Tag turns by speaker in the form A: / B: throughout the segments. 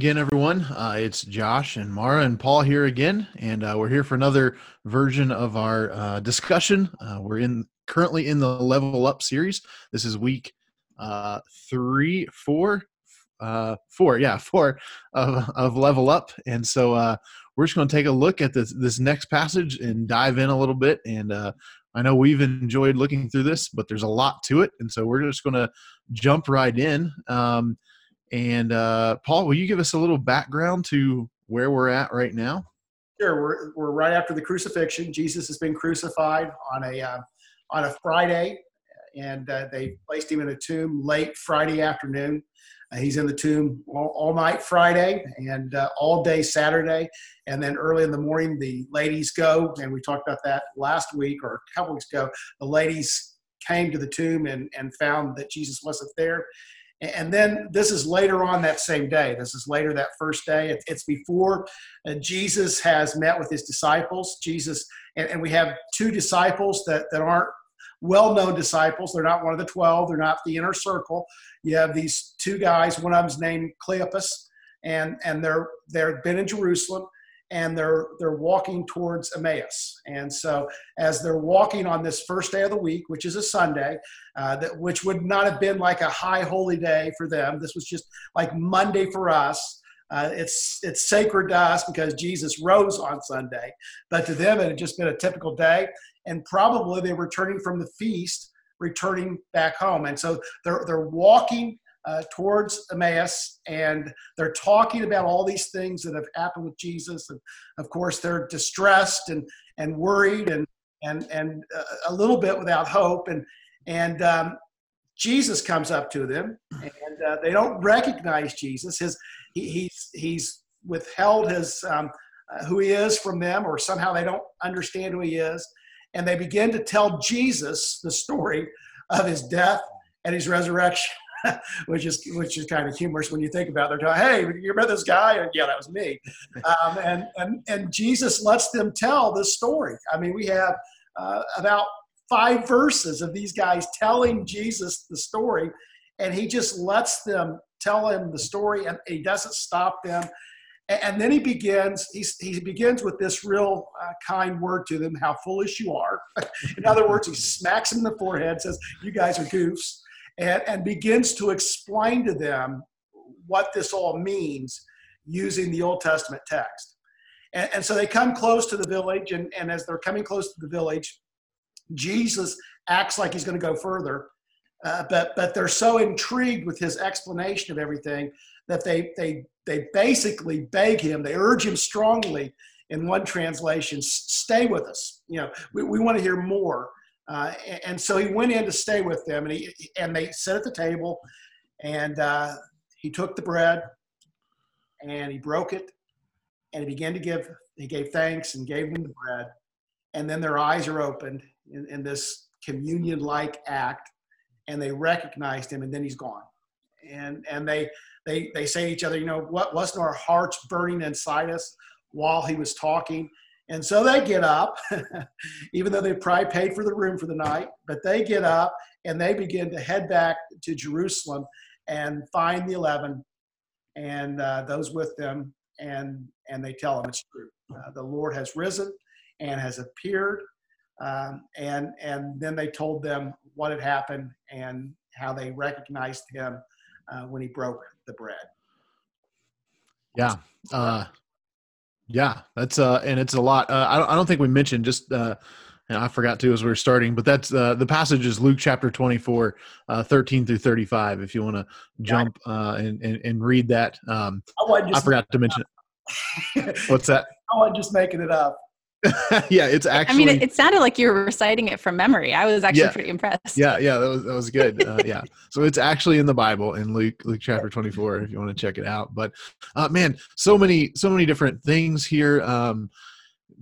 A: again, everyone. Uh, it's Josh and Mara and Paul here again, and uh, we're here for another version of our uh, discussion. Uh, we're in currently in the Level Up series. This is week uh, three, four, uh, four, yeah, four of, of Level Up, and so we're just going to take a look at this this next passage and dive in a little bit. And I know we've enjoyed looking through this, but there's a lot to it, and so we're just going to jump right in. Um, and uh, Paul, will you give us a little background to where we're at right now?
B: Sure. We're, we're right after the crucifixion. Jesus has been crucified on a uh, on a Friday, and uh, they placed him in a tomb late Friday afternoon. Uh, he's in the tomb all, all night Friday and uh, all day Saturday, and then early in the morning the ladies go. And we talked about that last week or a couple weeks ago. The ladies came to the tomb and, and found that Jesus wasn't there and then this is later on that same day. This is later that first day. It's before uh, Jesus has met with his disciples. Jesus, and, we have two disciples that, that aren't well known disciples. They're not one of the 12, they're not the inner circle. You have these two guys, one of them's named Cleopas, and, and they're, they've been in Jerusalem and they're they're walking towards Emmaus. And so as they're walking on this first day of the week, which is a Sunday, uh, that which would not have been like a high holy day for them. This was just like Monday for us. Uh, it's it's sacred to us because Jesus rose on Sunday, but to them it had just been a typical day. And probably they were returning from the feast, returning back home. And so they're they're walking uh, towards Emmaus, and they're talking about all these things that have happened with Jesus. And of course, they're distressed and and worried and and and uh, a little bit without hope. And and um, Jesus comes up to them, and uh, they don't recognize Jesus. His he, he's he's withheld his um, uh, who he is from them, or somehow they don't understand who he is, and they begin to tell Jesus the story of his death and his resurrection. which is which is kind of humorous when you think about it. They're talking, hey, you remember this guy? And yeah, that was me. Um, and and and Jesus lets them tell this story. I mean, we have uh, about five verses of these guys telling Jesus the story, and he just lets them tell him the story, and he doesn't stop them. And then he begins. He, he begins with this real uh, kind word to them: "How foolish you are." in other words, he smacks them in the forehead, says, "You guys are goofs." And, and begins to explain to them what this all means using the Old Testament text. And, and, so they come close to the village, and, and as they're coming close to the village, Jesus acts like he's going to go further. Uh, but but they're so intrigued with his explanation of everything that they they they basically beg him, they urge him strongly in one translation, stay with us. You know, we, we want to hear more. Uh, and so he went in to stay with them, and he and they sat at the table, and uh, he took the bread, and he broke it, and he began to give. He gave thanks and gave them the bread, and then their eyes are opened in, in this communion-like act, and they recognized him, and then he's gone, and and they they they say to each other, you know, what wasn't our hearts burning inside us while he was talking? And so they get up, even though they probably paid for the room for the night, but they get up and they begin to head back to Jerusalem and find the 11 and uh, those with them, and, and they tell them it's true. Uh, the Lord has risen and has appeared. Um, and, and then they told them what had happened and how they recognized him uh, when he broke the bread.
A: Yeah. Uh, yeah, that's uh, and it's a lot. Uh, I don't, I don't think we mentioned just. Uh, and I forgot to as we are starting, but that's uh, the passage is Luke chapter 24, uh, 13 through 35. If you want to jump uh, and, and, and read that, um, I, I forgot to mention. What's that?
B: I wasn't just making it up.
A: yeah, it's actually.
C: I mean, it, it, sounded like you were reciting it from memory. I was actually
A: yeah,
C: pretty impressed.
A: Yeah, yeah, that was that was good. Uh, yeah, so it's actually in the Bible in Luke Luke chapter twenty four if you want to check it out. But uh, man, so many so many different things here. Um,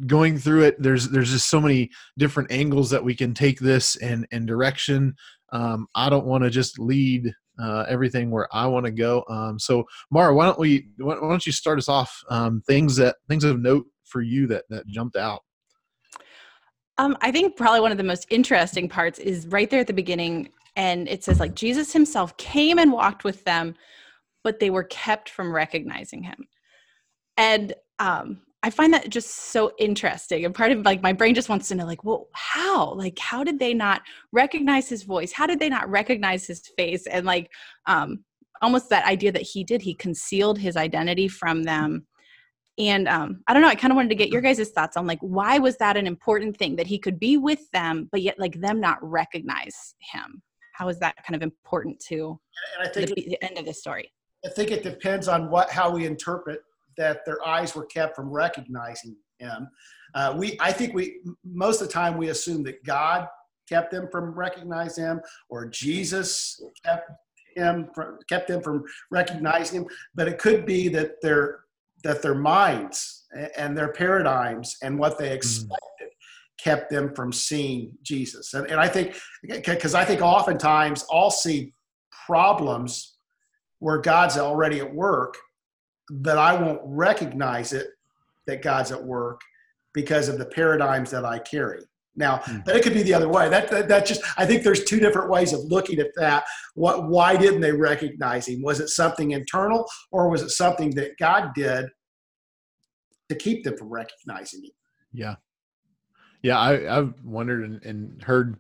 A: going through it, there's there's just so many different angles that we can take this and and direction. Um, I don't want to just lead uh, everything where I want to go. Um, so, Mara, why don't we? Why don't you start us off? Um, things that things of note for you that that jumped out?
C: Um, I think probably one of the most interesting parts is right there at the beginning, and it says like Jesus himself came and walked with them, but they were kept from recognizing him. And um, I find that just so interesting. And part of like my brain just wants to know, like, well, how? Like, how did they not recognize his voice? How did they not recognize his face? And like, um, almost that idea that he did, he concealed his identity from them. And um, I don't know, I kind of wanted to get your guys' thoughts on like, why was that an important thing that he could be with them, but yet like them not recognize him? How is that kind of important to
B: and I think
C: the, the end of the story?
B: I think it depends on what how we interpret that their eyes were kept from recognizing him. Uh, we, I think we most of the time we assume that God kept them from recognizing him, or Jesus kept him from, kept them from recognizing him. But it could be that their that their minds and their paradigms and what they expected mm. kept them from seeing Jesus. And, and I think because I think oftentimes I'll see problems where God's already at work but I won't recognize it that God's at work because of the paradigms that I carry. Now, mm. it could be the other way. That, that, that just I think there's two different ways of looking at that. What why didn't they recognize him? Was it something internal or was it something that God did to keep them from recognizing him?
A: Yeah. Yeah, I, I've wondered and, and heard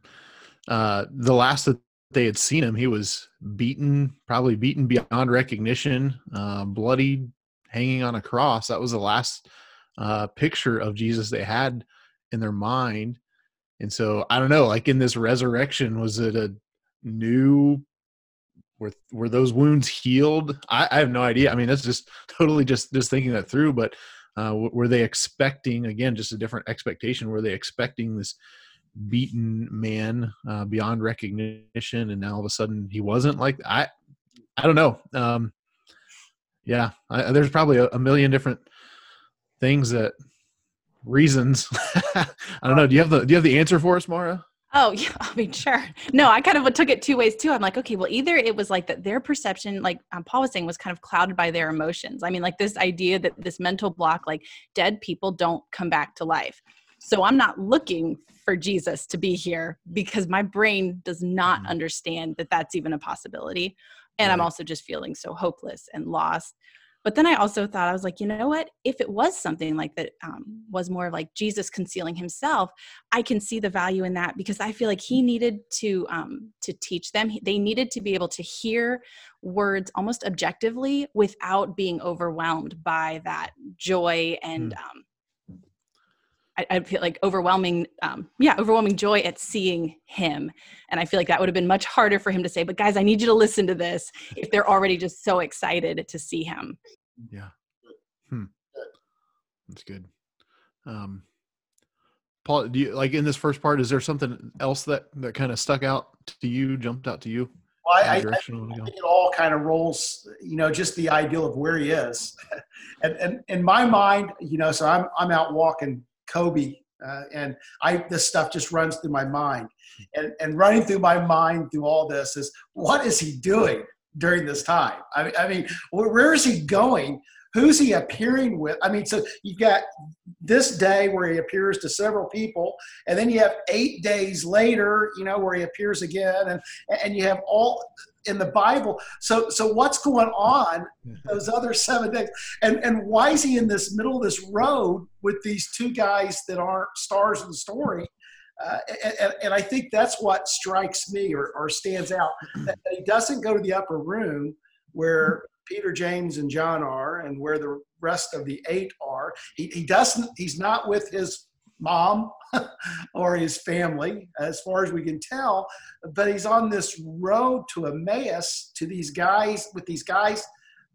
A: uh, the last that they had seen him, he was beaten, probably beaten beyond recognition, uh, bloodied, hanging on a cross. That was the last uh, picture of Jesus they had in their mind. And so I don't know, like in this resurrection, was it a new were were those wounds healed? I, I have no idea. I mean, that's just totally just just thinking that through. But uh, were they expecting again just a different expectation? Were they expecting this beaten man uh, beyond recognition, and now all of a sudden he wasn't like I? I don't know. Um, yeah, I, there's probably a, a, million different things that reasons. I don't know. Do you have the Do you have the answer for us, Mara?
C: Oh yeah, I mean sure. No, I kind of took it two ways too. I'm like, okay, well, either it was like that their perception, like um, Paul was saying, was kind of clouded by their emotions. I mean, like this idea that this mental block, like dead people don't come back to life. So I'm not looking for Jesus to be here because my brain does not mm-hmm. understand that that's even a possibility and right. i'm also just feeling so hopeless and lost but then i also thought i was like you know what if it was something like that um, was more like jesus concealing himself i can see the value in that because i feel like he needed to um, to teach them they needed to be able to hear words almost objectively without being overwhelmed by that joy and mm. um, I, I feel like overwhelming, um, yeah, overwhelming joy at seeing him. And I feel like that would have been much harder for him to say, but guys, I need you to listen to this if they're already just so excited to see him.
A: Yeah. Hmm. That's good. Um, Paul, do you like in this first part? Is there something else that that kind of stuck out to you, jumped out to you?
B: Well, I, I, I, think it all kind of rolls, you know, just the ideal of where he is, and, and in my mind, you know, so I'm I'm out walking Kobe. Uh, and I, this stuff just runs through my mind, and and running through my mind through all this is what is he doing during this time? I mean, I mean, where is he going? Who's he appearing with? I mean, so you've got this day where he appears to several people, and then you have eight days later, you know, where he appears again, and and you have all in the Bible. So, so what's going on those other seven days? And and why is he in this middle of this road with these two guys that aren't stars in the story? Uh, and, and, I think that's what strikes me or, or stands out that he doesn't go to the upper room where Peter, James, and John are, and where the rest of the eight are. He, he doesn't. He's not with his mom or his family, as far as we can tell. But he's on this road to Emmaus to these guys with these guys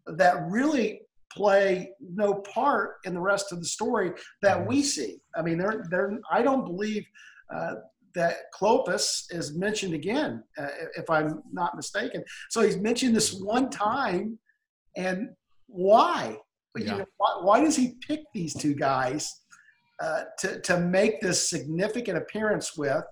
B: that really play no part in the rest of the story that we see. I mean, they're, they're, I don't believe uh, that Cleopas is mentioned again, uh, if I'm not mistaken. So he's mentioned this one time, and why? Yeah. You know, why, why does he pick these two guys? Uh, to, to make this significant appearance with.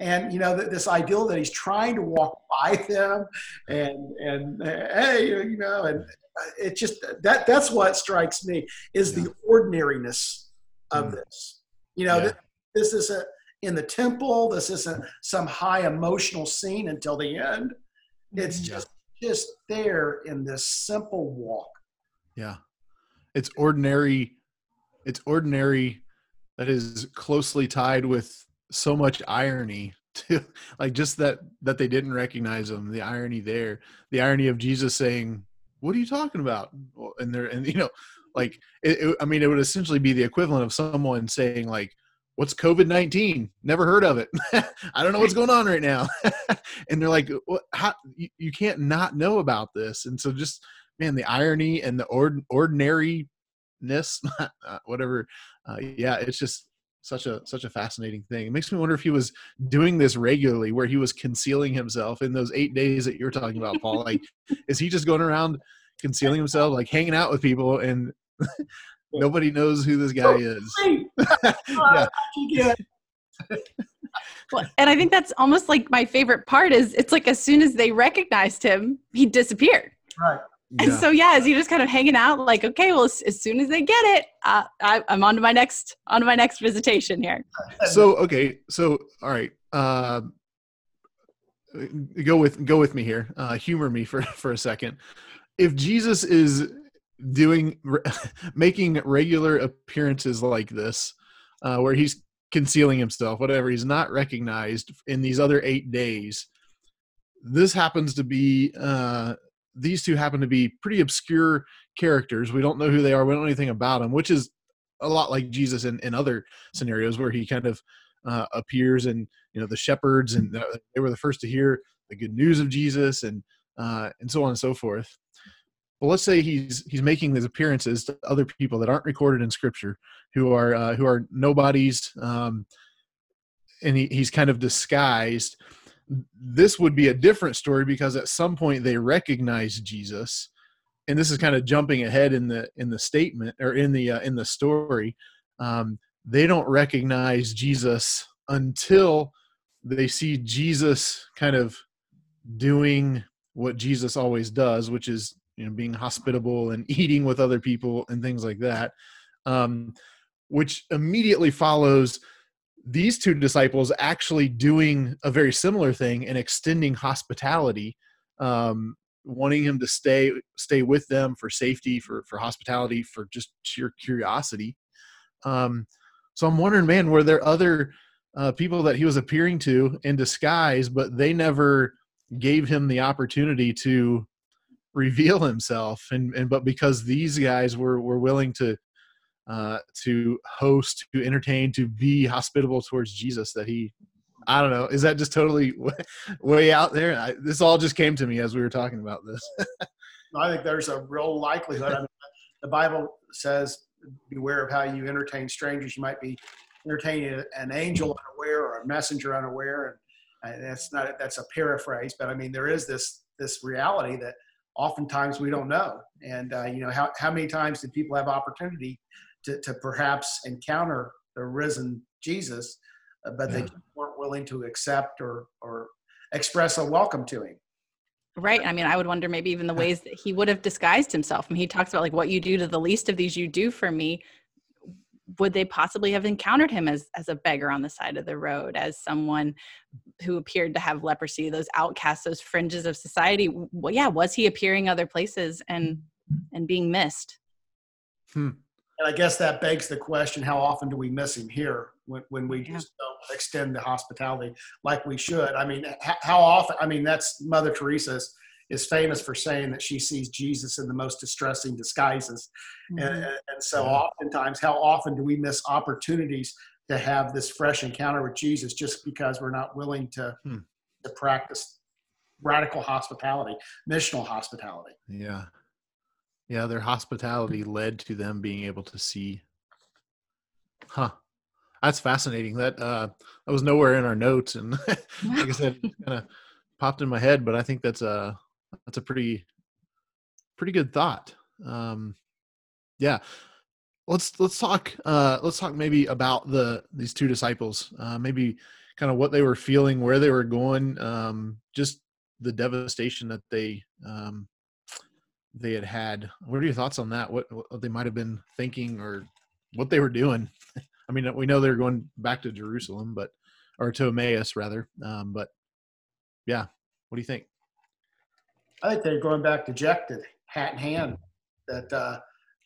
B: And you know this ideal that he's trying to walk by them, and and hey, you know, and uh, it just that that's what strikes me is yeah. the ordinariness of mm. this. You know, yeah. this, this isn't in the temple. This isn't some high emotional scene until the end. It's mm-hmm. just just there in this simple walk.
A: Yeah. It's ordinary. It's ordinary that is closely tied with so much irony to like just that that they didn't recognize him the irony there the irony of jesus saying what are you talking about? And there and you know like it, it, i mean it would essentially be the equivalent of someone saying like what's covid-19 never heard of it. I don't know what's going on right now. And they're like what how you, you can't not know about this. And so just man the irony and the ord, ordinariness uh, whatever uh, yeah it's just such a such a fascinating thing. It makes me wonder if he was doing this regularly, where he was concealing himself in those eight days that you're talking about, Paul. Like, is he just going around concealing himself, like hanging out with people, and nobody knows who this guy is?
C: yeah. well, and I think that's almost like my favorite part is it's like as soon as they recognized him, he disappeared.
B: Right.
C: And so, yeah, as you're just kind of hanging out, like, okay, well, as, as soon as they get it, uh, I, am on to my next on to my next visitation here.
A: So, okay, so all right, uh, go with go with me here. Uh, humor me for for a second. If Jesus is doing making regular appearances like this, uh, where he's concealing himself, whatever, he's not recognized in these other eight days. This happens to be uh, these two happen to be pretty obscure characters. We don't know who they are. We don't know anything about them, which is a lot like Jesus in, in other scenarios where he kind of uh, appears and you know the shepherds and they were the first to hear the good news of Jesus and uh, and so on and so forth. But let's say he's he's making these appearances to other people that aren't recorded in Scripture, who are uh, who are nobodies, um, and he, he's kind of disguised this would be a different story because at some point they recognize Jesus, and this is kind of jumping ahead in the in the statement or in the uh, in the story. Um, they don't recognize Jesus until they see Jesus kind of doing what Jesus always does, which is you know being hospitable and eating with other people and things like that, um, which immediately follows these two disciples actually doing a very similar thing and extending hospitality um, wanting him to stay stay with them for safety for for hospitality for just sheer curiosity. Um, so i'm wondering man were there other uh, people that he was appearing to in disguise but they never gave him the opportunity to reveal himself and and but because these guys were were willing to uh, to host, to entertain, to be hospitable towards Jesus. That he, I don't know, is that just totally way out there? I, this all just came to me as we were talking about this.
B: I think there's a real likelihood. I mean, the Bible says, "Beware of how you entertain strangers. You might be entertaining an angel unaware or a messenger unaware." And that's not that's a paraphrase, but I mean there is this this reality that oftentimes we don't know. And uh, you know how how many times did people have opportunity to, to perhaps encounter the risen Jesus, uh, but yeah. they weren't willing to accept or, or express a welcome to him.
C: Right. I mean, I would wonder maybe even the ways that he would have disguised himself. I mean, he talks about like what you do to the least of these, you do for me. Would they possibly have encountered him as as a beggar on the side of the road, as someone who appeared to have leprosy, those outcasts, those fringes of society? Well, yeah, was he appearing other places and and being missed?
B: Hmm. And I guess that begs the question: How often do we miss him here when, when we yeah. just don't extend the hospitality like we should? I mean, how often? I mean, that's Mother Teresa is famous for saying that she sees Jesus in the most distressing disguises, mm-hmm. and, and, so oftentimes, how often do we miss opportunities to have this fresh encounter with Jesus just because we're not willing to hmm. to practice radical hospitality, missional hospitality?
A: Yeah, yeah, their hospitality led to them being able to see. Huh. That's fascinating. That uh that was nowhere in our notes and like I said, kind of popped in my head, but I think that's a that's a pretty pretty good thought. Um yeah. Let's let's talk uh let's talk maybe about the these two disciples. Uh maybe kind of what they were feeling, where they were going, um just the devastation that they um they had had. What are your thoughts on that? What, what they might have been thinking or what they were doing? I mean, we know they're going back to Jerusalem, but or to Emmaus rather. Um, but yeah, what do you think?
B: I think they're going back dejected, hat in hand. That uh,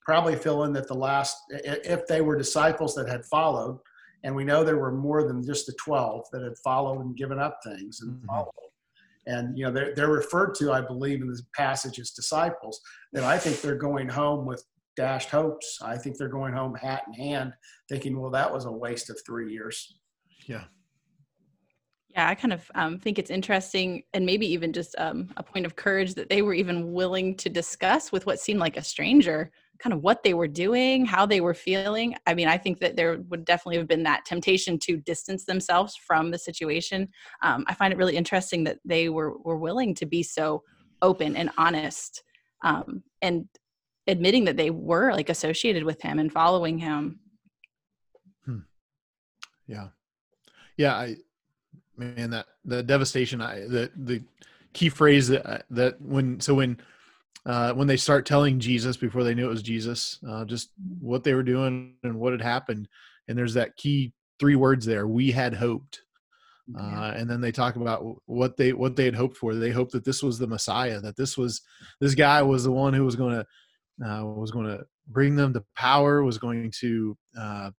B: probably feeling that the last, if they were disciples that had followed, and we know there were more than just the 12 that had followed and given up things and mm-hmm. followed. And, you know, they're, they're referred to, I believe, in this passage as disciples, that I think they're going home with dashed hopes. I think they're going home hat in hand, thinking, well, that was a waste of three years.
A: Yeah.
C: Yeah, I kind of um, think it's interesting and maybe even just um, a point of courage that they were even willing to discuss with what seemed like a stranger kind of what they were doing, how they were feeling. I mean, I think that there would definitely have been that temptation to distance themselves from the situation. Um, I find it really interesting that they were were willing to be so open and honest um, and admitting that they were like associated with him and following him.
A: Hmm. Yeah, yeah. I man, that the devastation. I the the key phrase that that when so when uh, when they start telling Jesus before they knew it was Jesus, uh, just what they were doing and what had happened. And there's that key three words there: "We had hoped." Uh, and then they talk about what they what they had hoped for. They hoped that this was the Messiah, that this was this guy was the one who was going to uh, was going to bring them to power, was going to uh,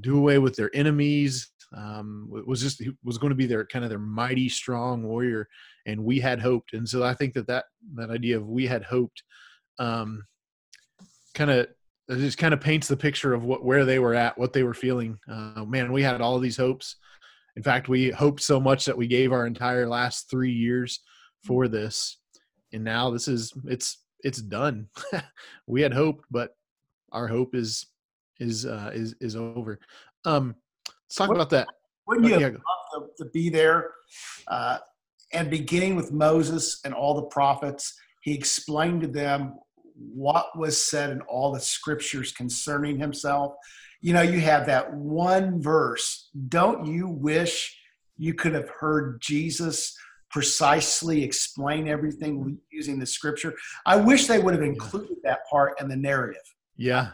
A: do away with their enemies, um, was just was going to be their kind of their mighty strong warrior and we had hoped and so i think that that that idea of we had hoped um, kind of just kind of paints the picture of what where they were at what they were feeling. Uh, man we had all these hopes. In fact we hoped so much that we gave our entire last three years for this and now this is it's it's done. We had hoped but our hope is is uh is is over. Um let's talk what, about that
B: wouldn't you yeah. love to, to, be there uh and beginning with Moses and all the prophets, he explained to them what was said in all the scriptures concerning himself. You know, you have that one verse. Don't you wish you could have heard Jesus precisely explain everything using the scripture? I wish they would have included that part in the narrative.
A: Yeah.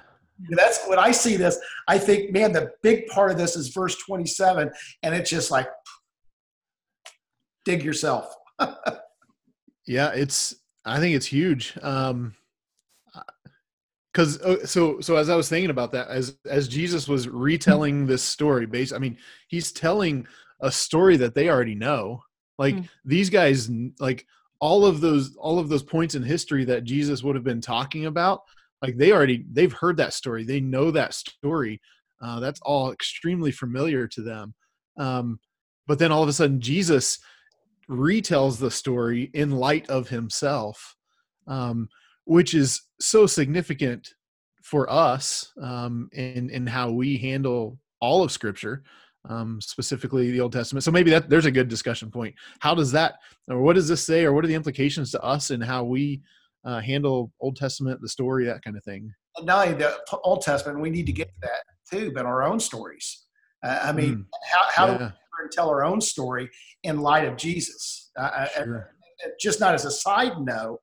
B: That's when I see this. I think, man, the big part of this is verse 27, and it's just like dig yourself.
A: yeah, it's. I think it's huge. Um, because uh, so so as I was thinking about that, as as Jesus was retelling this story, based, I mean, he's telling a story that they already know. Like mm. these guys, like all of those all of those points in history that Jesus would have been talking about, like they already they've heard that story. They know that story. Uh, that's all extremely familiar to them. Um, but then all of a sudden, Jesus retells the story in light of himself, um, which is so significant for us um, in in how we handle all of Scripture, um, specifically the Old Testament. So maybe that there's a good discussion point. How does that, or what does this say, or what are the implications to us and how we uh, handle Old Testament, the story, that kind of thing?
B: Not only the Old Testament, we need to get to that too, but our own stories. Uh, I mean, mm, how, how yeah. do we tell our own story in light of Jesus. Uh, sure. just not as a side note,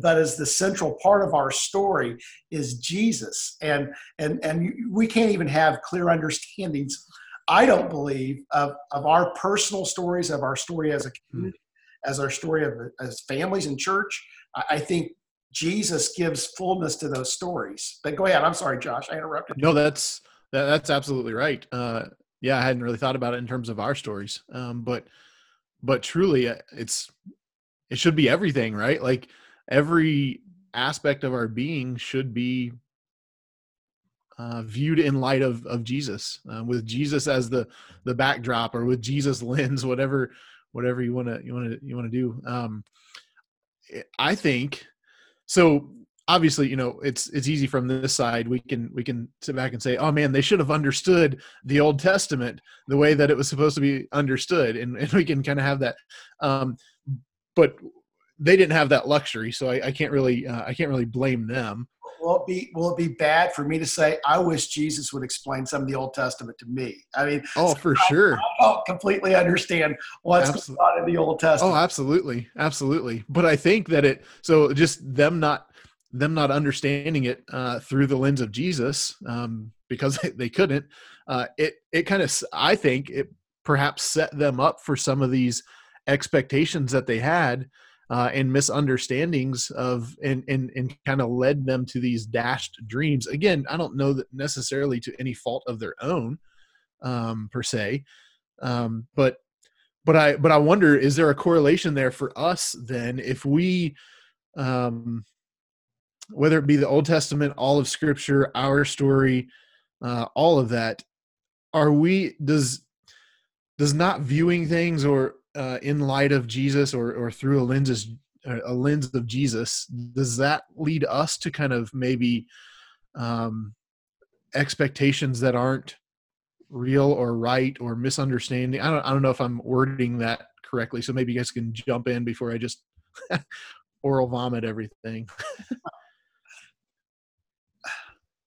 B: but as the central part of our story is Jesus, and and and we can't even have clear understandings. I don't believe of of our personal stories, of our story as a community, mm. as our story of as families and church. I think Jesus gives fullness to those stories. But go ahead. I'm sorry, Josh. I interrupted.
A: No, that's that, that's absolutely right. Uh, yeah, I hadn't really thought about it in terms of our stories. Um, but but truly, uh, it's it should be everything, right? Like every aspect of our being should be uh, viewed in light of of Jesus, uh, with Jesus as the the backdrop, or with Jesus lens, whatever whatever you want to you want to you want to do. Um, I think so obviously you know it's it's easy from this side. We can we can sit back and say oh man they should have understood the old testament the way that it was supposed to be understood and, and we can kind of have that um, but they didn't have that luxury so i, I can't really uh, i can't really blame them
B: will it be will it be bad for me to say I wish Jesus would explain some of the Old Testament to me? I mean,
A: oh, for I, sure. I
B: don't completely understand what's going on in the Old Testament.
A: Oh, absolutely, absolutely. But I think that it so just them not them not understanding it uh, through the lens of Jesus um, because they couldn't. Uh, it it kind of I think it perhaps set them up for some of these expectations that they had uh, and misunderstandings of and and and kind of led them to these dashed dreams. Again, I don't know that necessarily to any fault of their own um, per se, um, but but I but I wonder is there a correlation there for us then if we um, whether it be the Old Testament, all of Scripture, our story, uh, all of that, are we does does not viewing things or uh, in light of Jesus or or through a lens a lens of Jesus, does that lead us to kind of maybe um, expectations that aren't real or right or misunderstanding? I don't I don't know if I'm wording that correctly, so maybe you guys can jump in before I just oral vomit everything.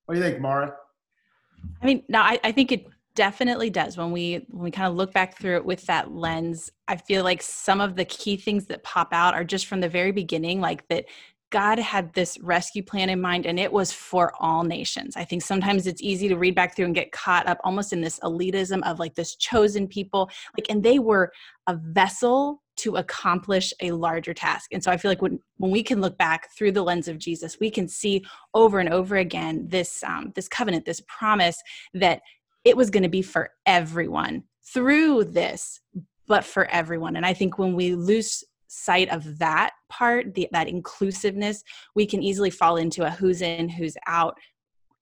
B: what do you think, Mara?
C: I mean, no, I, I think it definitely does when we when we kind of look back through it with that lens i feel like some of the key things that pop out are just from the very beginning like that God had this rescue plan in mind and it was for all nations. I think sometimes it's easy to read back through and get caught up almost in this elitism of like this chosen people like and they were a vessel to accomplish a larger task. And so I feel like when when we can look back through the lens of Jesus, we can see over and over again this um, this covenant, this promise that it was going to be for everyone through this but for everyone and i think when we lose sight of that part, the, that inclusiveness, we can easily fall into a who's in, who's out,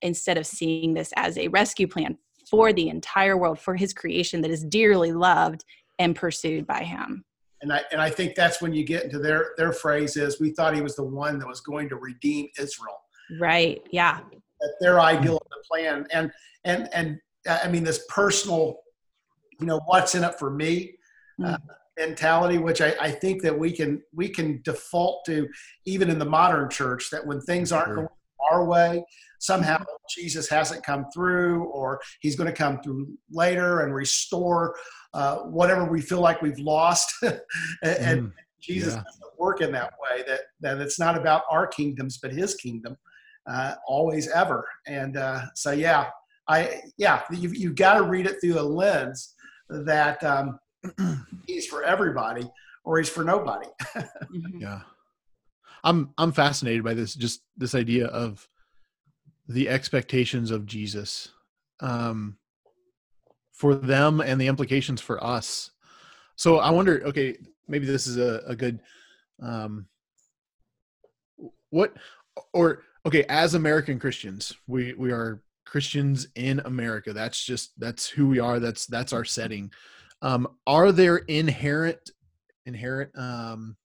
C: instead of seeing this as a rescue plan for the entire world, for his creation that is dearly loved and pursued by him.
B: And I, and I think that's when you get into their, their phrase is we thought he was the one that was going to redeem Israel.
C: Right. Yeah.
B: That their ideal of the plan. And, and, and I mean, this personal, you know, what's in it for me. Mm. Uh, mentality, which I, I, think that we can we can default to even in the modern church that when things aren't going our way, somehow Jesus hasn't come through, or He's going to come through later and restore uh, whatever we feel like we've lost. and, mm, Jesus yeah. doesn't work in that way. That that it's not about our kingdoms, but His kingdom, uh, always ever. And uh, so, yeah, I yeah, you you've got to read it through a lens that. Um, he's for everybody or he's for nobody.
A: Mm-hmm. yeah. I'm I'm fascinated by this just this idea of the expectations of Jesus um for them and the implications for us. So I wonder okay, maybe this is a, a good um what or okay, as American Christians, we we are Christians in America. That's just that's who we are. That's that's our setting. Um, are there inherent inherent um,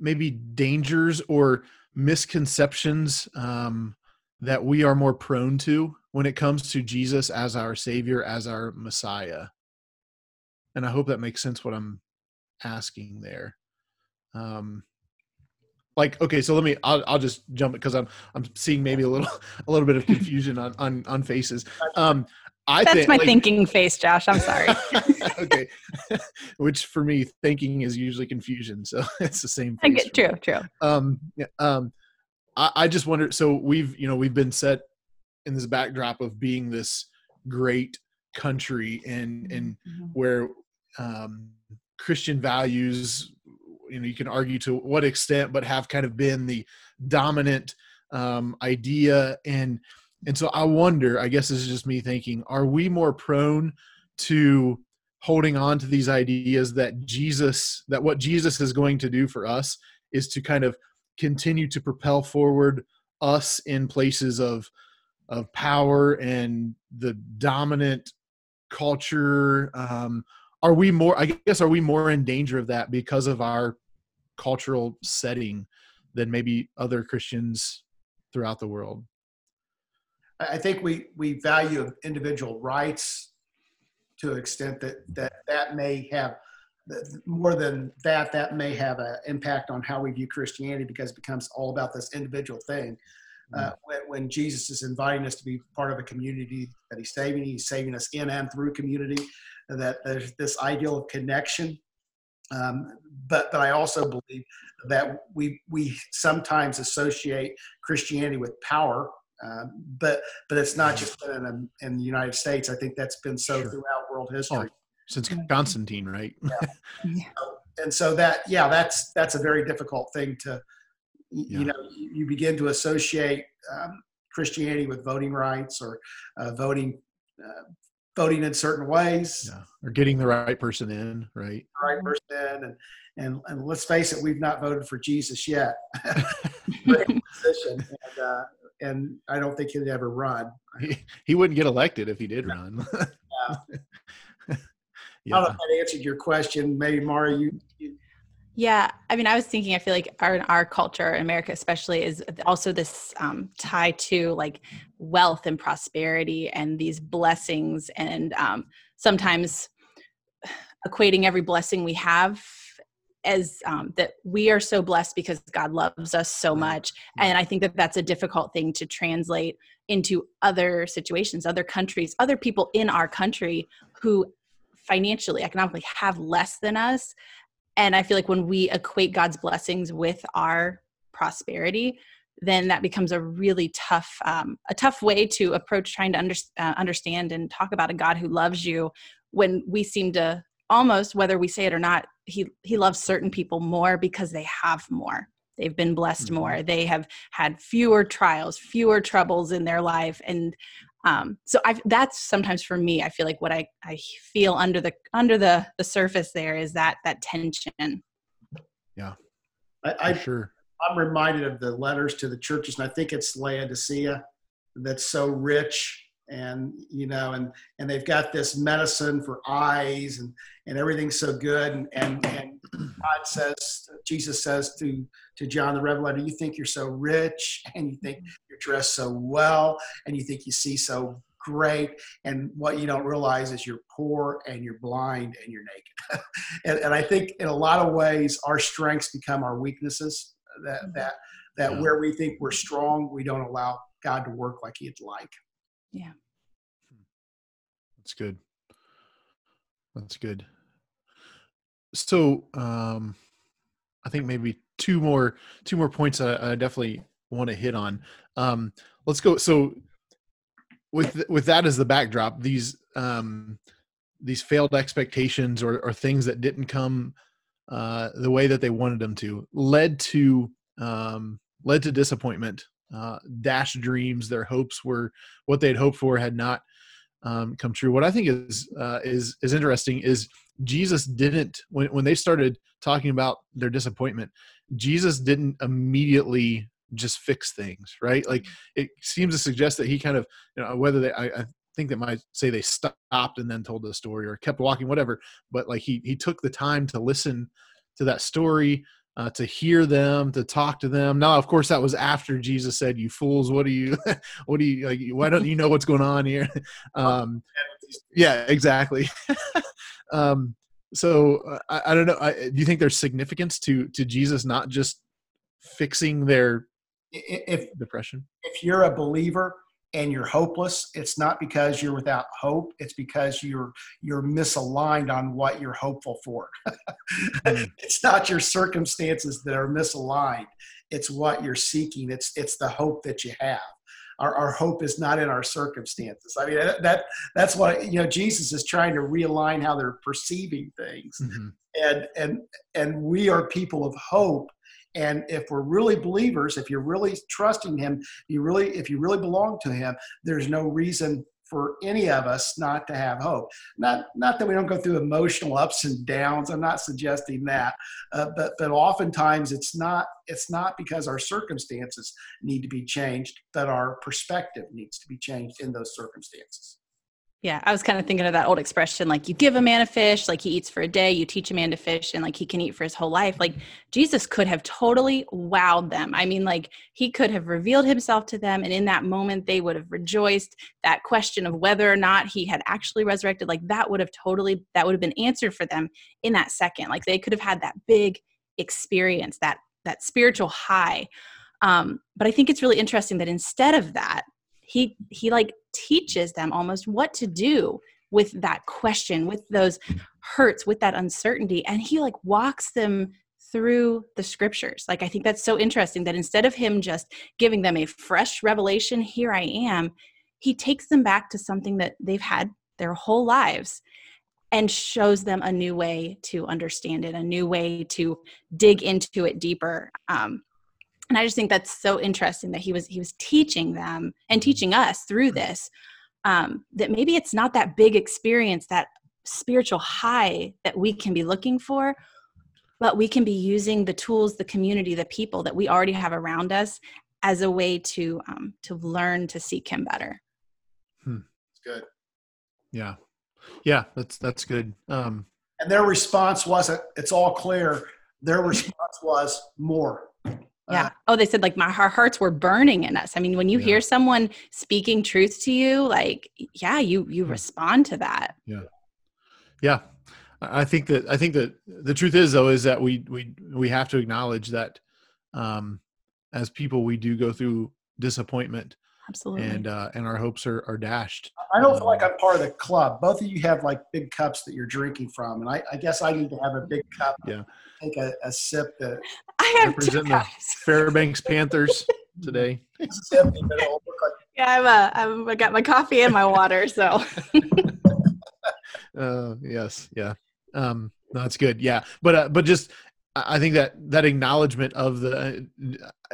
A: maybe dangers or misconceptions um, that we are more prone to when it comes to Jesus as our Savior, as our Messiah? And I hope that makes sense what I'm asking there. Um, like okay so let me I'll, I'll just jump it because i'm i'm seeing maybe a little a little bit of confusion on on, on faces um
C: I That's think, my like, thinking face, Josh. I'm sorry.
A: okay. Which for me, thinking is usually confusion. So it's the same.
C: I get true, me. true.
A: Um, yeah, um, I, I just wonder. So we've, you know, we've been set in this backdrop of being this great country and, and mm-hmm. where, um, Christian values, you know, you can argue to what extent, but have kind of been the dominant, um, idea. And, and so I wonder, I guess this is just me thinking, are we more prone to holding on to these ideas that Jesus, that what Jesus is going to do for us is to kind of continue to propel forward us in places of of power and the dominant culture um are we more i guess are we more in danger of that because of our cultural setting than maybe other christians throughout the world
B: I think we we value individual rights to an extent that that that may have more than that that may have an impact on how we view Christianity because it becomes all about this individual thing. Uh, mm. when, when, Jesus is inviting us to be part of a community that He's saving, He's saving us in and through community. That there's this ideal of connection um, but but I also believe that we we sometimes associate Christianity with power um, but but it's not just been in, in, the United States. I think that's been so sure. throughout world history. Oh,
A: since Constantine, right?
B: yeah. and so that yeah that's that's a very difficult thing to y-
A: Yeah.
B: you know you you begin to associate um, christianity with voting rights or uh, voting uh, voting in certain ways
A: Yeah. Or getting the right person in, right?
B: the right person and and and let's face it we've not voted for jesus yet position and, uh, and i don't think he'd ever run
A: he, he wouldn't get elected if he did run. Yeah.
B: I don't know if that answered your question. Maybe Mara, you, you
C: Yeah, I mean, I was thinking. I feel like our our culture, in America especially, is also this um, tie to like wealth and prosperity and these blessings, and um, sometimes equating every blessing we have as um, that we are so blessed because God loves us so much, and I think that that's a difficult thing to translate into other situations, other countries, other people in our country who financially, economically have less than us and i feel like when we equate god's blessings with our prosperity then that becomes a really tough um, a tough way to approach trying to under, uh, understand and talk about a god who loves you when we seem to almost whether we say it or not he he loves certain people more because they have more they've been blessed
A: Mhm.
C: more they have had fewer trials fewer troubles in their life and um, so I, that's sometimes for me i feel like what I, I feel under the under the the surface there is that that tension.
B: I, I,
A: sure.
B: I'm reminded of the letters to the churches, and I think it's Laodicea that's so rich and you know and and they've got this medicine for eyes and and everything's so good. And and, and god says jesus says to to john the revelator you think you're so rich and you think you're dressed so well and you think you see so great. And what you don't realize is you're poor and you're blind and you're naked. And, and i think in a lot of ways our strengths become our weaknesses. That that that
A: Yeah.
B: where we think we're strong we don't allow god to work like he'd like
A: That's good. That's good. So, um, I think maybe two more two more points I, I definitely want to hit on. Um, let's go. So, with with that as the backdrop, these um, these failed expectations or, or things that didn't come uh, the way that they wanted them to led to um, led to disappointment, uh, dashed dreams. Their hopes were what they'd hoped for had not um, come true. What I think is uh, is is interesting is Jesus didn't when when they started talking about their disappointment. Jesus didn't immediately just fix things, right? Like it seems to suggest that he kind of you know whether they I, I think that might say they stopped and then told the story or kept walking, whatever. But like he he took the time to listen to that story. Uh, to hear them, to talk to them. Now, of course, that was after Jesus said, "You fools, what do you, what do you like? Why don't you know what's going on here?" Um, yeah, exactly. um, so uh, I, I don't know. I, do you think there's significance to to Jesus not just fixing their
B: if
A: depression?
B: if you're a believer and you're hopeless it's not because you're without hope it's because you're you're misaligned on what you're hopeful for
A: Mm.
B: it's not your circumstances that are misaligned it's what you're seeking it's it's the hope that you have our, our hope is not in our circumstances i mean that, that that's what you know jesus is trying to realign how they're perceiving things
A: Mhm.
B: and and and we are people of hope and if we're really believers if you're really trusting him you really if you really belong to him there's no reason for any of us not to have hope. Not not that we don't go through emotional ups and downs i'm not suggesting that uh, but but oftentimes it's not it's not because our circumstances need to be changed but our perspective needs to be changed in those circumstances
C: Yeah, I was kind of thinking of that old expression like you give a man a fish, like he eats for a day, you teach a man to fish, and like he can eat for his whole life. Like Jesus could have totally wowed them. I mean, like he could have revealed himself to them, and in that moment, they would have rejoiced. That question of whether or not he had actually resurrected, like that would have totally, that would have been answered for them in that second. Like they could have had that big experience, that that spiritual high. Um, but I think it's really interesting that instead of that, he he like teaches them almost what to do with that question with those hurts with that uncertainty and he like walks them through the scriptures like i think that's so interesting that instead of him just giving them a fresh revelation here i am he takes them back to something that they've had their whole lives and shows them a new way to understand it, a new way to dig into it deeper. Um, and I just think that's so interesting that he was he was teaching them and teaching us through this um, that maybe it's not that big experience, that spiritual high that we can be looking for, but we can be using the tools, the community, the people that we already have around us as a way to um, to learn to seek Him better.
B: Hmm. Good.
A: Yeah, yeah, that's that's good. Um,
B: and their response wasn't, "It's all clear." Their response was more.
C: Yeah. Uh, oh, they said like my our hearts were burning in us. I mean, when you yeah. hear someone speaking truth to you, like yeah, you you respond to that.
A: Yeah. Yeah. I think that I think that the truth is though is that we we we have to acknowledge that um as people we do go through disappointment
C: absolutely.
A: and uh and our hopes are, are dashed
B: i don't feel like um, i'm part of the club. Both of you have like big cups that you're drinking from and i, I guess i need to have a big cup
A: yeah.
B: take a, a sip to
C: i have represent the
A: fairbanks panthers today.
C: Yeah i'm uh, I'm, i got my coffee and my water so.
A: Uh yes yeah. Um no, that's good yeah. But uh, but just I think that that acknowledgement of the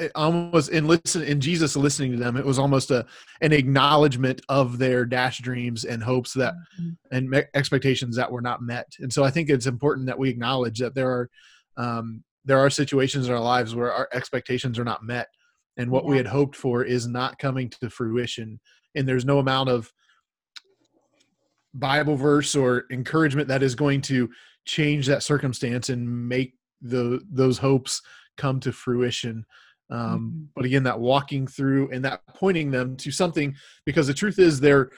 A: uh, almost in listen in Jesus listening to them, it was almost a an acknowledgement of their dash dreams and hopes that mm-hmm. and me- expectations that were not met. And so I think it's important that we acknowledge that there are um, there are situations in our lives where our expectations are not met, and what yeah. we had hoped for is not coming to fruition. And there's no amount of Bible verse or encouragement that is going to change that circumstance and make the those hopes come to fruition um, mm-hmm. but again that walking through and that pointing them to something because the truth is their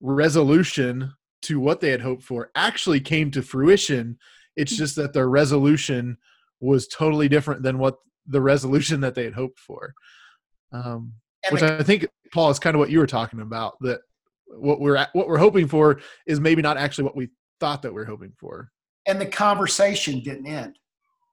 A: resolution to what they had hoped for actually came to fruition it's mm. just that their resolution was totally different than what the resolution that they had hoped for um, which i think paul is kind of what you were talking about that what we're at, what we're hoping for is maybe not actually what we thought that we are hoping for
B: and the conversation didn't end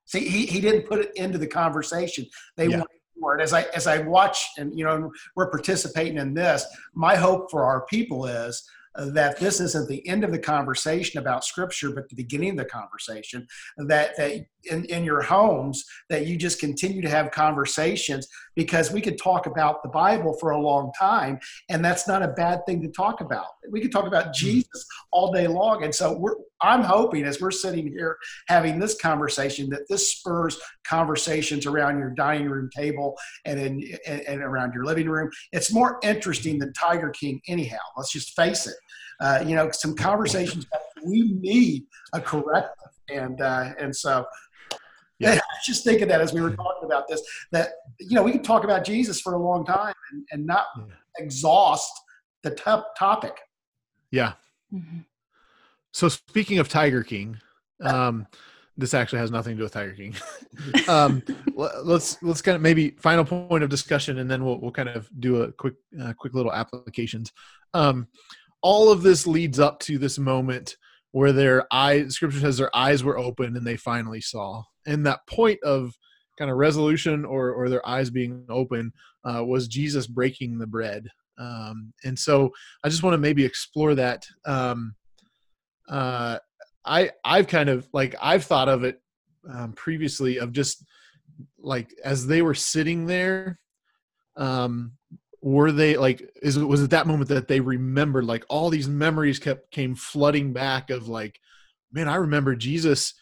B: See, he, he didn't put it into the conversation. They yeah. wanted more. And as I as I watch and you know we're participating in this, my hope for our people is uh, that this isn't the end of the conversation about scripture but the beginning of the conversation that, that in, in your homes that you just continue to have conversations because we could talk about the bible for a long time and that's not a bad thing to talk about. We could talk about hmm. jesus all day long and so we're i'm hoping as we're sitting here having this conversation that this spurs conversations around your dining room table and in and, and around your living room. It's more interesting than tiger king anyhow let's just face it. Uh, you know, some conversations we need a corrective, and uh, and so yeah. I was just thinking that as we were talking about this, that you know we could talk about Jesus for a long time and, and not yeah. exhaust the top topic.
A: Yeah. Mm-hmm. So speaking of Tiger King, um, this actually has nothing to do with Tiger King. um, let's let's kind of maybe final point of discussion, and then we'll we'll kind of do a quick uh, quick little applications. Um, all of this leads up to this moment where their eyes scripture says their eyes were open and they finally saw and that point of kind of resolution or or their eyes being open uh, was jesus breaking the bread. Um, and so i just want to maybe explore that um, uh, i i've kind of like i've thought of it um, previously of just like as they were sitting there um were they like is it was it that moment that they remembered like all these memories kept came flooding back of like man i remember jesus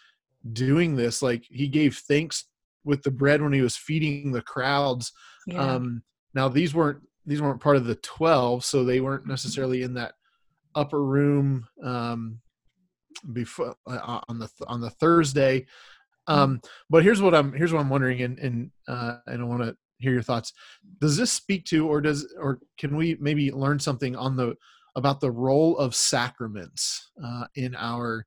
A: doing this like he gave thanks with the bread when he was feeding the crowds yeah. um now these weren't these weren't part of the 12 so they weren't necessarily in that upper room um before uh, on the on the thursday mm-hmm. um but here's what i'm here's what i'm wondering and and uh and i want to hear your thoughts. Does this speak to, or does, or can we maybe learn something on the about the role of sacraments uh, in our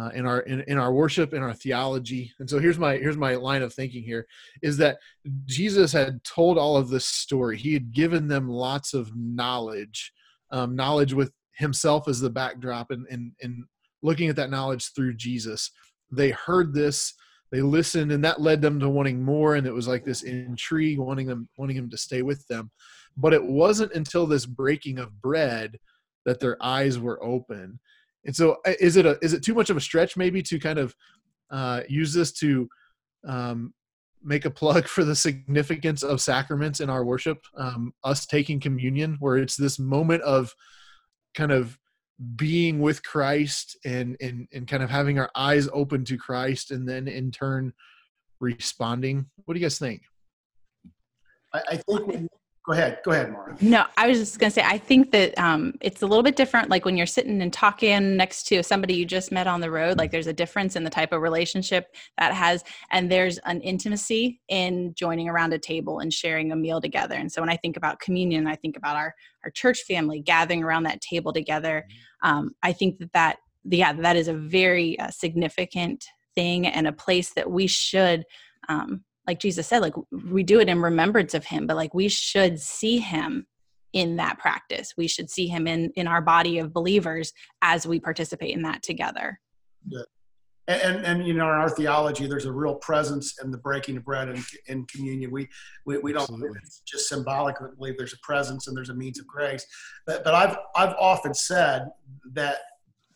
A: uh, in our in, in our worship in our theology. And so here's my here's my line of thinking here is that jesus had told all of this story. He had given them lots of knowledge um, knowledge with himself as the backdrop and, and and looking at that knowledge through jesus. They heard this they listened and that led them to wanting more. And it was like this intrigue wanting them wanting him to stay with them. But it wasn't until this breaking of bread that their eyes were open and so uh, is it a is it too much of a stretch maybe to kind of uh, use this to um, make a plug for the significance of sacraments in our worship? Um, us taking communion where it's this moment of kind of being with christ and and and kind of having our eyes open to christ and then in turn responding? What do you guys think?
B: I, I think when, go ahead, go ahead, Mara.
C: No, I was just going to say, I think that um, it's a little bit different. Like when you're sitting and talking next to somebody you just met on the road, like there's a difference in the type of relationship that has, and there's an intimacy in joining around a table and sharing a meal together. And so when I think about communion, I think about our, our church family gathering around that table together. Um, I think that that, yeah, that is a very uh, significant thing and a place that we should um, like Jesus said, like we do it in remembrance of him, but like we should see him in that practice. We should see him in in our body of believers as we participate in that together.
B: Yeah. And, and, and you know in our theology there's a real presence in the breaking of bread and in communion we we, we don't just symbolically believe there's a presence and there's a means of grace but, but i've i've often said that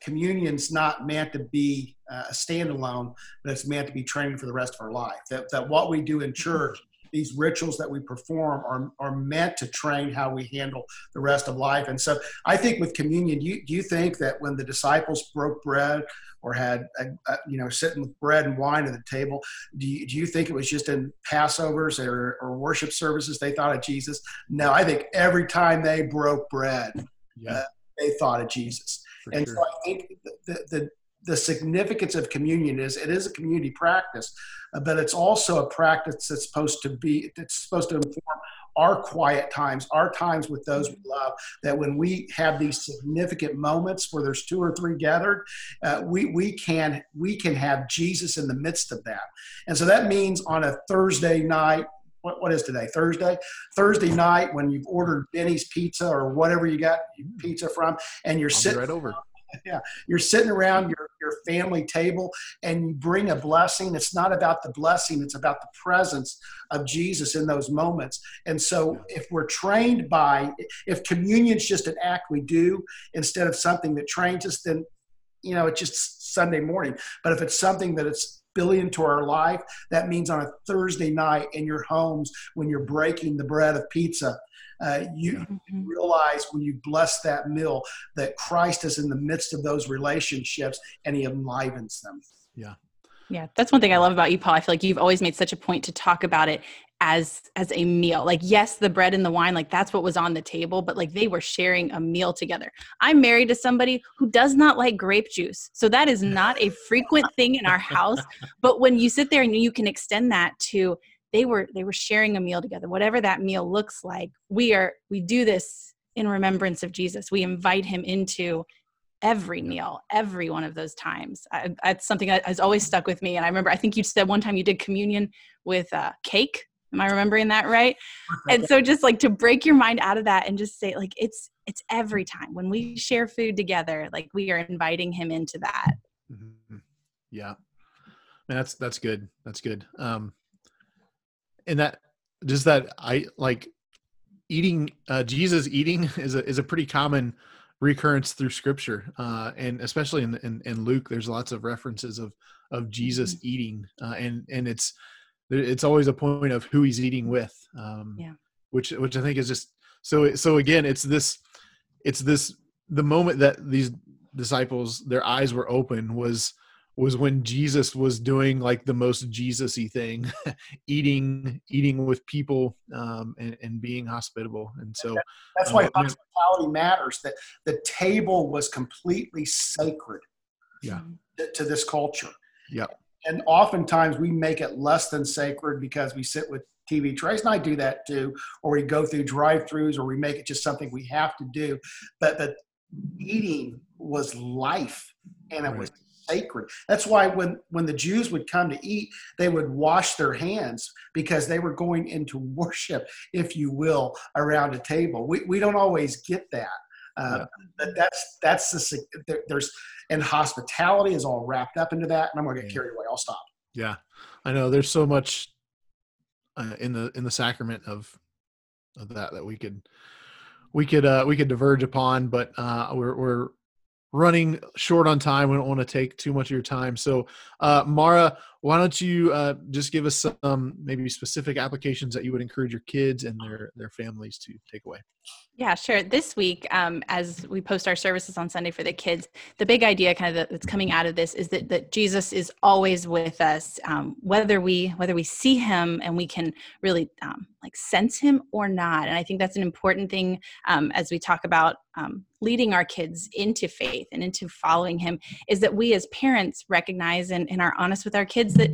B: communion's not meant to be uh, a standalone, but it's meant to be training for the rest of our life. That, that what we do in church, these rituals that we perform, are, are meant to train how we handle the rest of life. And so I think with communion, do you, do you think that when the disciples broke bread or had, a, a, you know, sitting with bread and wine at the table, do you, do you think it was just in Passovers or, or worship services they thought of Jesus? No, I think every time they broke bread, yeah. uh, they thought of Jesus. And sure. so I think the, the, the significance of communion is it is a community practice, uh, but it's also a practice that's supposed to be that's supposed to inform our quiet times, our times with those we love. That when we have these significant moments where there's two or three gathered, uh, we we can we can have Jesus in the midst of that, and so that means on a Thursday night what, what is today? Thursday? Thursday night when you've ordered Denny's pizza or whatever you got pizza from and you're
A: I'll
B: sitting
A: right over.
B: Yeah you're sitting around your, your family table and you bring a blessing. It's not about the blessing it's about the presence of jesus in those moments. And so if we're trained by if communion's just an act we do instead of something that trains us then you know it's just sunday morning. But if it's something that it's billion to our life. That means on a Thursday night in your homes when you're breaking the bread of pizza, uh, you mm-hmm. realize when you bless that meal that Christ is in the midst of those relationships and he enlivens them.
A: Yeah.
C: Yeah, that's one thing I love about you, Paul. I feel like you've always made such a point to talk about it as as a meal like yes the bread and the wine like that's what was on the table but like they were sharing a meal together i'm married to somebody who does not like grape juice so that is not a frequent thing in our house but when you sit there and you can extend that to they were they were sharing a meal together whatever that meal looks like we are we do this in remembrance of jesus we invite him into every meal, every one of those times. I, that's something that has always stuck with me. And I remember, I think you said one time you did communion with uh, cake. Am I remembering that right? and so just like to break your mind out of that and just say like it's it's every time when we share food together, like we are inviting him into that.
A: Mm-hmm. Yeah. Man, that's that's good. That's good. Um and that just that I like eating uh Jesus eating is a is a pretty common recurrence through scripture uh and especially in in, in luke there's lots of references of of jesus mm-hmm. eating uh and and it's it's always a point of who he's eating with um
C: yeah
A: which which i think is just so so again it's this it's this the moment that these disciples their eyes were open was was when Jesus was doing like the most Jesus-y thing, eating eating with people um, and, and being hospitable. And so
B: that's why uh, hospitality matters. That the table was completely sacred.
A: Yeah.
B: To, to this culture.
A: Yeah.
B: And oftentimes we make it less than sacred because we sit with TV. Trace and I do that too, or we go through drive-throughs, or we make it just something we have to do. But the eating was life, and it right. was sacred. That's why when when the Jews would come to eat, they would wash their hands because they were going into worship, if you will, around a table. We we don't always get that. Uh, yeah. But that's that's the there's and hospitality is all wrapped up into that. And I'm going to get carried away. I'll stop.
A: Yeah, I know. There's so much uh, in the in the sacrament of of that that we could we could uh we could diverge upon but uh we're we're running short on time. We don't want to take too much of your time. So, uh, Mara, why don't you uh, just give us some maybe specific applications that you would encourage your kids and their their families to take away?
C: Yeah, sure. This week, um, as we post our services on Sunday for the kids, the big idea kind of that's coming out of this is that, that Jesus is always with us, um, whether we whether we see him and we can really um, like sense him or not. And I think that's an important thing um, as we talk about um, leading our kids into faith and into following him, is that we as parents recognize and, and are honest with our kids that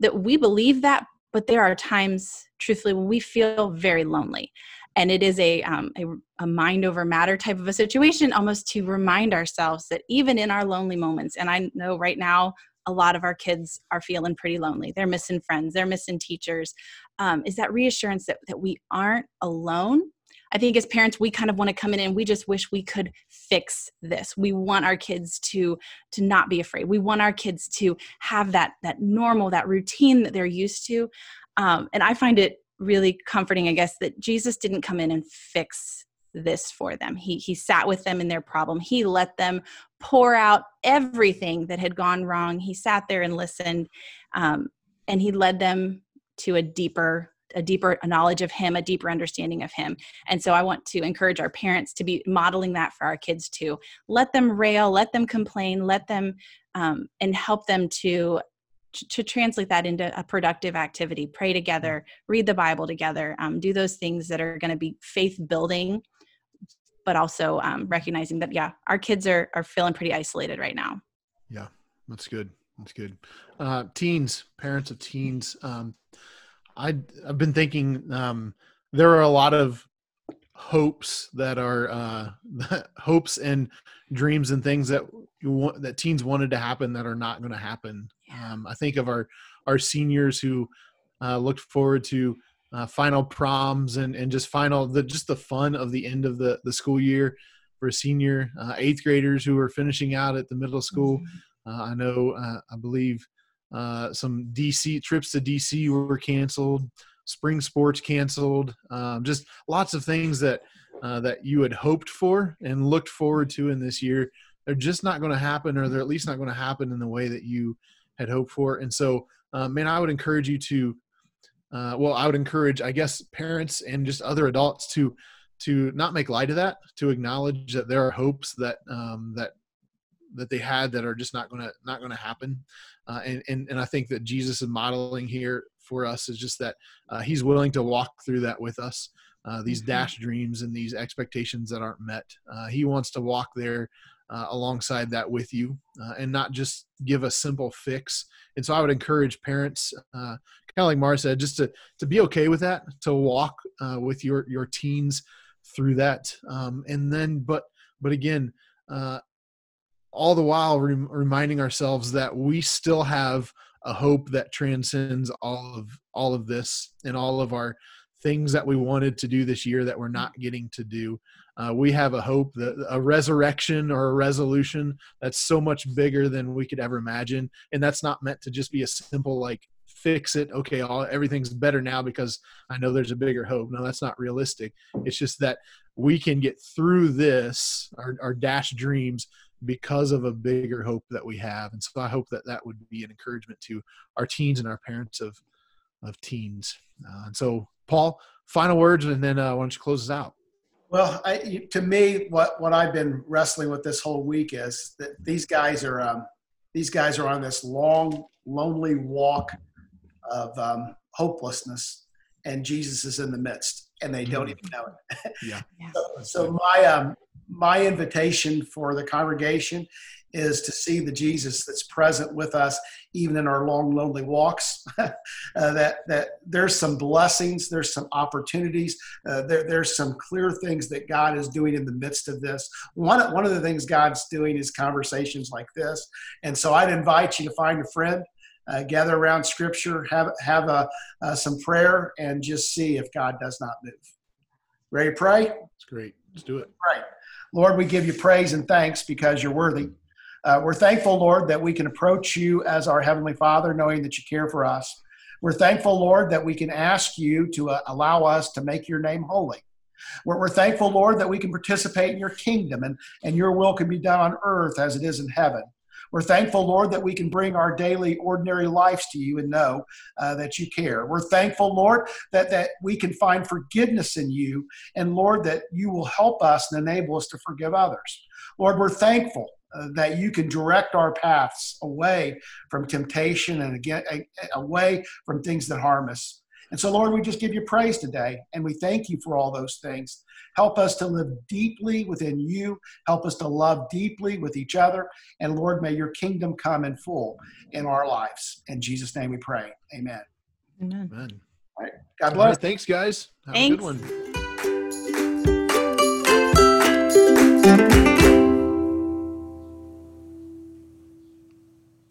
C: that we believe that, but there are times, truthfully, when we feel very lonely. And it is a, um, a, a mind over matter type of a situation almost to remind ourselves that even in our lonely moments and i know right now a lot of our kids are feeling pretty lonely. They're missing friends. They're missing teachers. Um, is that reassurance that, that we aren't alone i think as parents we kind of want to come in and we just wish we could fix this we want our kids to to not be afraid we want our kids to have that that normal that routine that they're used to um, and i find it really comforting, I guess, that Jesus didn't come in and fix this for them. He he sat with them in their problem. He let them pour out everything that had gone wrong. He sat there and listened, um, and he led them to a deeper a deeper knowledge of him a deeper understanding of him. And so i want to encourage our parents to be modeling that for our kids too. Let them rail let them complain let them um, and help them to to translate that into a productive activity. Pray together read the bible together um, do those things that are going to be faith building but also um, recognizing that yeah our kids are are feeling pretty isolated right now.
A: Yeah that's good that's good. Uh, teens parents of teens um, I, i've been thinking um, there are a lot of hopes that are uh, hopes and dreams and things that you want that teens wanted to happen that are not going to happen um, I think of our our seniors who uh, looked forward to uh, final proms and, and just final the just the fun of the end of the, the school year for senior uh, eighth graders who are finishing out at the middle school. Mm-hmm. Uh, I know uh, I believe uh, some DC trips to DC were canceled, spring sports canceled, um, just lots of things that that you had hoped for and looked forward to in this year. They're just not going to happen, or they're at least not going to happen in the way that you had hoped for. And so, uh, man, I would encourage you to, uh, well, I would encourage, I guess, parents and just other adults to to not make light of that, to acknowledge that there are hopes that um, that that they had that are just not to not to happen. Uh, and, and and I think that Jesus is modeling here for us is just that uh, He's willing to walk through that with us. Uh, these mm-hmm. dash dreams and these expectations that aren't met. Uh, he wants to walk there uh, alongside that with you uh, and not just give a simple fix. And so I would encourage parents, uh, kind of like Mara said, just to, to be okay with that, to walk uh, with your, your teens through that. Um, and then, but, but again, uh, all the while rem- reminding ourselves that we still have a hope that transcends all of all of this and all of our things that we wanted to do this year that we're not getting to do. Uh, we have a hope that a resurrection or a resolution that's so much bigger than we could ever imagine. And that's not meant to just be a simple, like, fix it. Okay, all everything's better now because I know there's a bigger hope. No, that's not realistic. It's just that we can get through this, our, our dash dreams, because of a bigger hope that we have. And so I hope that that would be an encouragement to our teens and our parents of of teens. Uh, and so, Paul, final words, and then uh, why don't you close us out?
B: Well, I, to me, what what I've been wrestling with this whole week is that these guys are um, these guys are on this long, lonely walk of um, hopelessness, and Jesus is in the midst, and they don't mm. even know it.
A: yeah.
B: so, so my um, my invitation for the congregation is to see the Jesus that's present with us, even in our long, lonely walks. uh, that that there's some blessings, there's some opportunities, uh, there, there's some clear things that God is doing in the midst of this. One one of the things God's doing is conversations like this, and so I'd invite you to find a friend. Uh, gather around Scripture, have have a, uh, some prayer, and just see if God does not move. Ready to pray?
A: It's great. Let's do it.
B: Right. Lord, we give you praise and thanks because you're worthy. Uh, we're thankful, Lord, that we can approach you as our Heavenly Father, knowing that you care for us. We're thankful, Lord, that we can ask you to uh, allow us to make your name holy. We're, we're thankful, Lord, that we can participate in your kingdom and, and your will can be done on earth as it is in heaven. We're thankful, Lord, that we can bring our daily, ordinary lives to you and know uh, that you care. We're thankful, Lord, that, that we can find forgiveness in you, and Lord, that you will help us and enable us to forgive others. Lord, we're thankful uh, that you can direct our paths away from temptation and again, away from things that harm us. And so, Lord, we just give you praise today and we thank you for all those things. Help us to live deeply within you. Help us to love deeply with each other. And Lord, may your kingdom come in full in our lives. In Jesus' name we pray. Amen.
C: Amen.
A: Amen.
B: All right. God
A: All right,
B: bless.
A: thanks, guys. Have
C: Thanks.
A: a good one.